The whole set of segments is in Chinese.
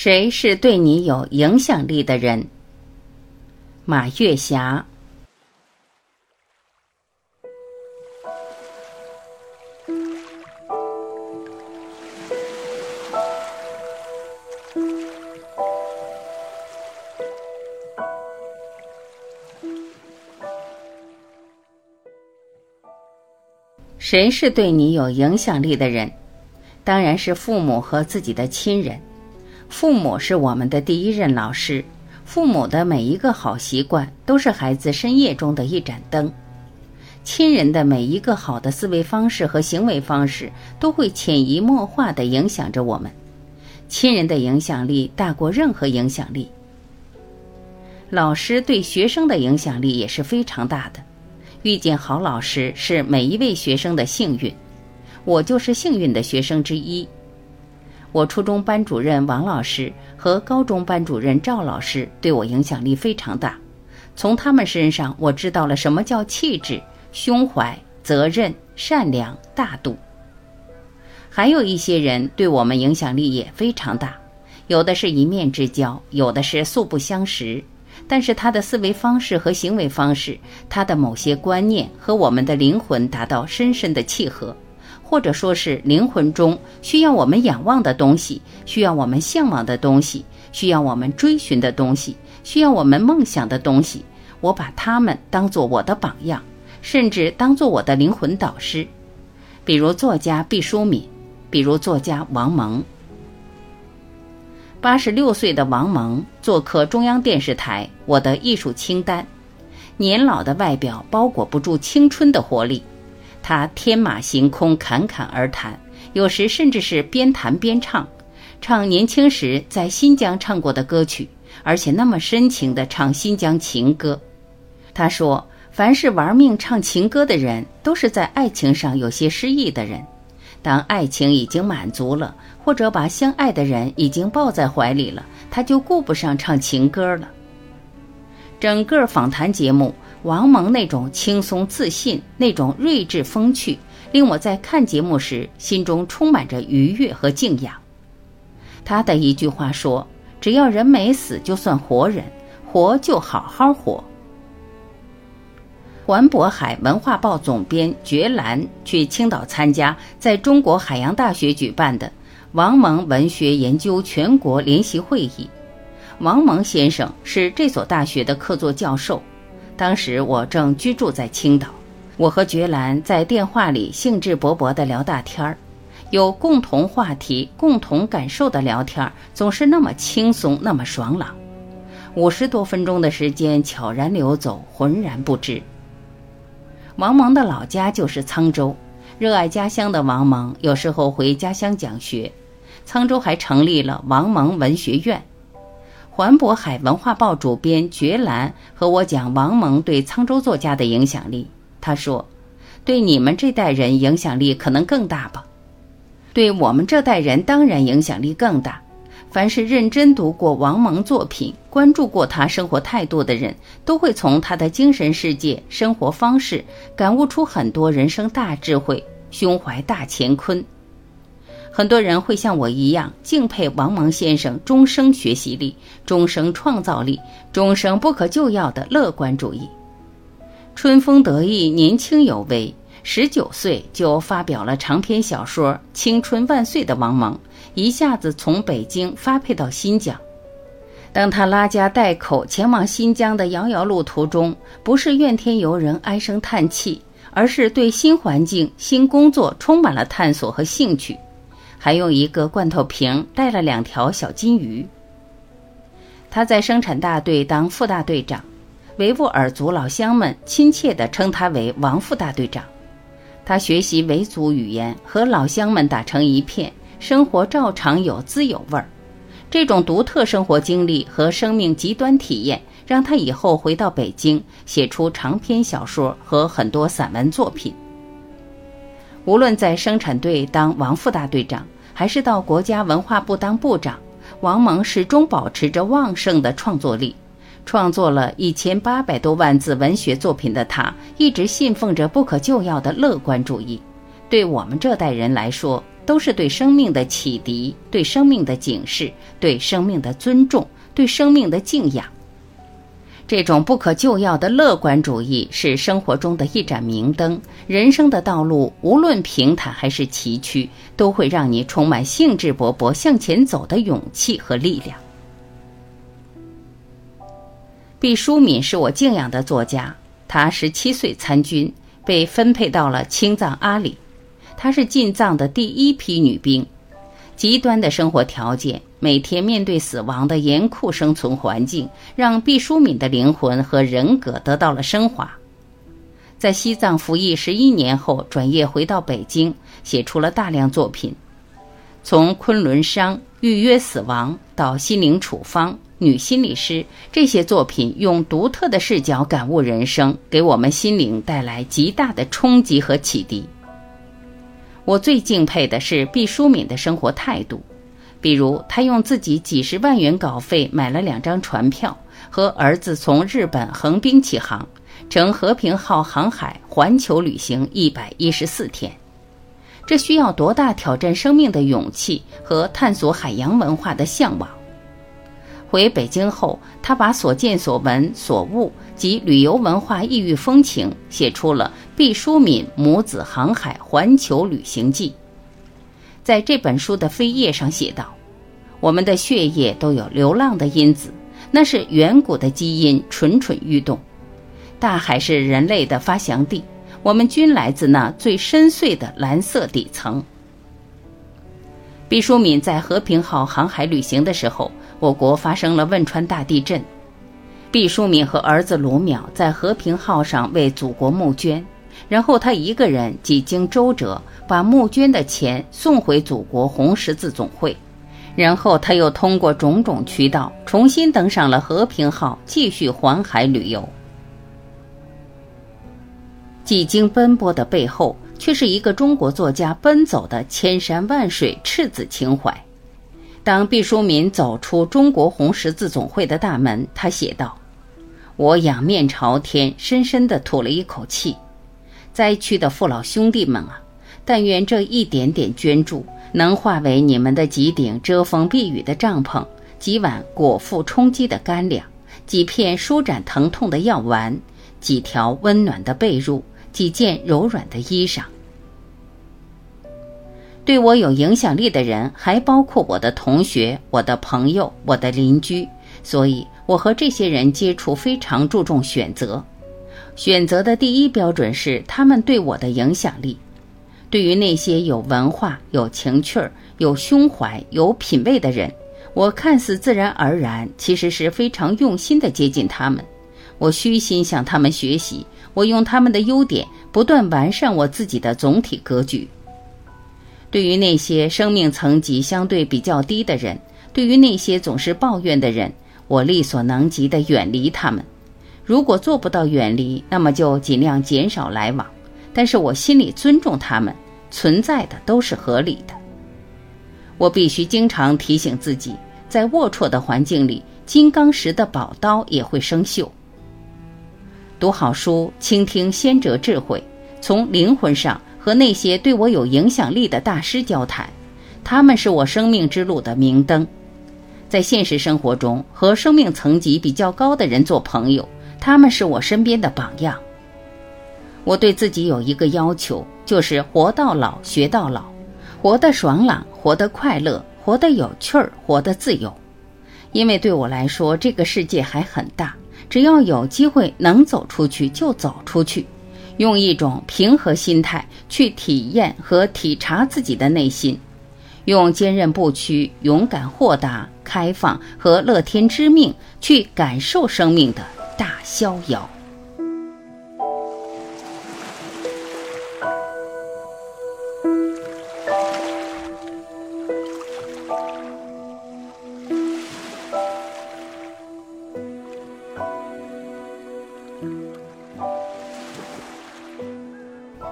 谁是对你有影响力的人？马月霞。谁是对你有影响力的人？当然是父母和自己的亲人。父母是我们的第一任老师，父母的每一个好习惯都是孩子深夜中的一盏灯。亲人的每一个好的思维方式和行为方式都会潜移默化地影响着我们。亲人的影响力大过任何影响力。老师对学生的影响力也是非常大的。遇见好老师是每一位学生的幸运，我就是幸运的学生之一。我初中班主任王老师和高中班主任赵老师对我影响力非常大，从他们身上我知道了什么叫气质、胸怀、责任、善良、大度。还有一些人对我们影响力也非常大，有的是一面之交，有的是素不相识，但是他的思维方式和行为方式，他的某些观念和我们的灵魂达到深深的契合。或者说是灵魂中需要我们仰望的东西，需要我们向往的东西，需要我们追寻的东西，需要我们梦想的东西。我把他们当做我的榜样，甚至当做我的灵魂导师。比如作家毕淑敏，比如作家王蒙。八十六岁的王蒙做客中央电视台《我的艺术清单》，年老的外表包裹不住青春的活力。他天马行空，侃侃而谈，有时甚至是边弹边唱，唱年轻时在新疆唱过的歌曲，而且那么深情地唱新疆情歌。他说：“凡是玩命唱情歌的人，都是在爱情上有些失意的人。当爱情已经满足了，或者把相爱的人已经抱在怀里了，他就顾不上唱情歌了。”整个访谈节目。王蒙那种轻松自信，那种睿智风趣，令我在看节目时心中充满着愉悦和敬仰。他的一句话说：“只要人没死，就算活人，活就好好活。”环渤海文化报总编觉兰去青岛参加在中国海洋大学举办的王蒙文学研究全国联席会议。王蒙先生是这所大学的客座教授。当时我正居住在青岛，我和觉兰在电话里兴致勃勃地聊大天儿，有共同话题、共同感受的聊天儿总是那么轻松，那么爽朗。五十多分钟的时间悄然流走，浑然不知。王蒙的老家就是沧州，热爱家乡的王蒙有时候回家乡讲学，沧州还成立了王蒙文学院。环渤海文化报主编觉兰和我讲王蒙对沧州作家的影响力。他说：“对你们这代人影响力可能更大吧？对我们这代人当然影响力更大。凡是认真读过王蒙作品、关注过他生活态度的人，都会从他的精神世界、生活方式感悟出很多人生大智慧，胸怀大乾坤。”很多人会像我一样敬佩王蒙先生终生学习力、终生创造力、终生不可救药的乐观主义。春风得意、年轻有为，十九岁就发表了长篇小说《青春万岁》的王蒙，一下子从北京发配到新疆。当他拉家带口前往新疆的遥遥路途中，不是怨天尤人、唉声叹气，而是对新环境、新工作充满了探索和兴趣。还用一个罐头瓶带了两条小金鱼。他在生产大队当副大队长，维吾尔族老乡们亲切地称他为王副大队长。他学习维族语言，和老乡们打成一片，生活照常有滋有味儿。这种独特生活经历和生命极端体验，让他以后回到北京，写出长篇小说和很多散文作品。无论在生产队当王副大队长，还是到国家文化部当部长，王蒙始终保持着旺盛的创作力。创作了一千八百多万字文学作品的他，一直信奉着不可救药的乐观主义。对我们这代人来说，都是对生命的启迪，对生命的警示，对生命的尊重，对生命的敬仰。这种不可救药的乐观主义是生活中的一盏明灯，人生的道路无论平坦还是崎岖，都会让你充满兴致勃勃向前走的勇气和力量。毕淑敏是我敬仰的作家，她十七岁参军，被分配到了青藏阿里，她是进藏的第一批女兵。极端的生活条件，每天面对死亡的严酷生存环境，让毕淑敏的灵魂和人格得到了升华。在西藏服役十一年后，转业回到北京，写出了大量作品，从《昆仑商》《预约死亡》到《心灵处方》《女心理师》，这些作品用独特的视角感悟人生，给我们心灵带来极大的冲击和启迪。我最敬佩的是毕淑敏的生活态度，比如她用自己几十万元稿费买了两张船票，和儿子从日本横滨起航，乘和平号航海环球旅行一百一十四天。这需要多大挑战生命的勇气和探索海洋文化的向往？回北京后，他把所见所闻所悟及旅游文化异域风情写出了《毕淑敏母子航海环球旅行记》。在这本书的扉页上写道：“我们的血液都有流浪的因子，那是远古的基因蠢蠢欲动。大海是人类的发祥地，我们均来自那最深邃的蓝色底层。”毕淑敏在和平号航海旅行的时候。我国发生了汶川大地震，毕淑敏和儿子卢淼在和平号上为祖国募捐，然后他一个人几经周折把募捐的钱送回祖国红十字总会，然后他又通过种种渠道重新登上了和平号，继续环海旅游。几经奔波的背后，却是一个中国作家奔走的千山万水赤子情怀。当毕淑敏走出中国红十字总会的大门，他写道：“我仰面朝天，深深地吐了一口气。灾区的父老兄弟们啊，但愿这一点点捐助能化为你们的几顶遮风避雨的帐篷，几碗果腹充饥的干粮，几片舒展疼痛的药丸，几条温暖的被褥，几件柔软的衣裳。”对我有影响力的人，还包括我的同学、我的朋友、我的邻居，所以我和这些人接触非常注重选择。选择的第一标准是他们对我的影响力。对于那些有文化、有情趣、有胸怀、有品位的人，我看似自然而然，其实是非常用心的接近他们。我虚心向他们学习，我用他们的优点不断完善我自己的总体格局。对于那些生命层级相对比较低的人，对于那些总是抱怨的人，我力所能及地远离他们。如果做不到远离，那么就尽量减少来往。但是我心里尊重他们，存在的都是合理的。我必须经常提醒自己，在龌龊的环境里，金刚石的宝刀也会生锈。读好书，倾听先哲智慧，从灵魂上。和那些对我有影响力的大师交谈，他们是我生命之路的明灯。在现实生活中，和生命层级比较高的人做朋友，他们是我身边的榜样。我对自己有一个要求，就是活到老学到老，活得爽朗，活得快乐，活得有趣儿，活得自由。因为对我来说，这个世界还很大，只要有机会能走出去，就走出去。用一种平和心态去体验和体察自己的内心，用坚韧不屈、勇敢豁达、开放和乐天知命去感受生命的大逍遥。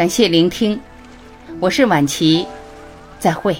感谢聆听，我是晚琪，再会。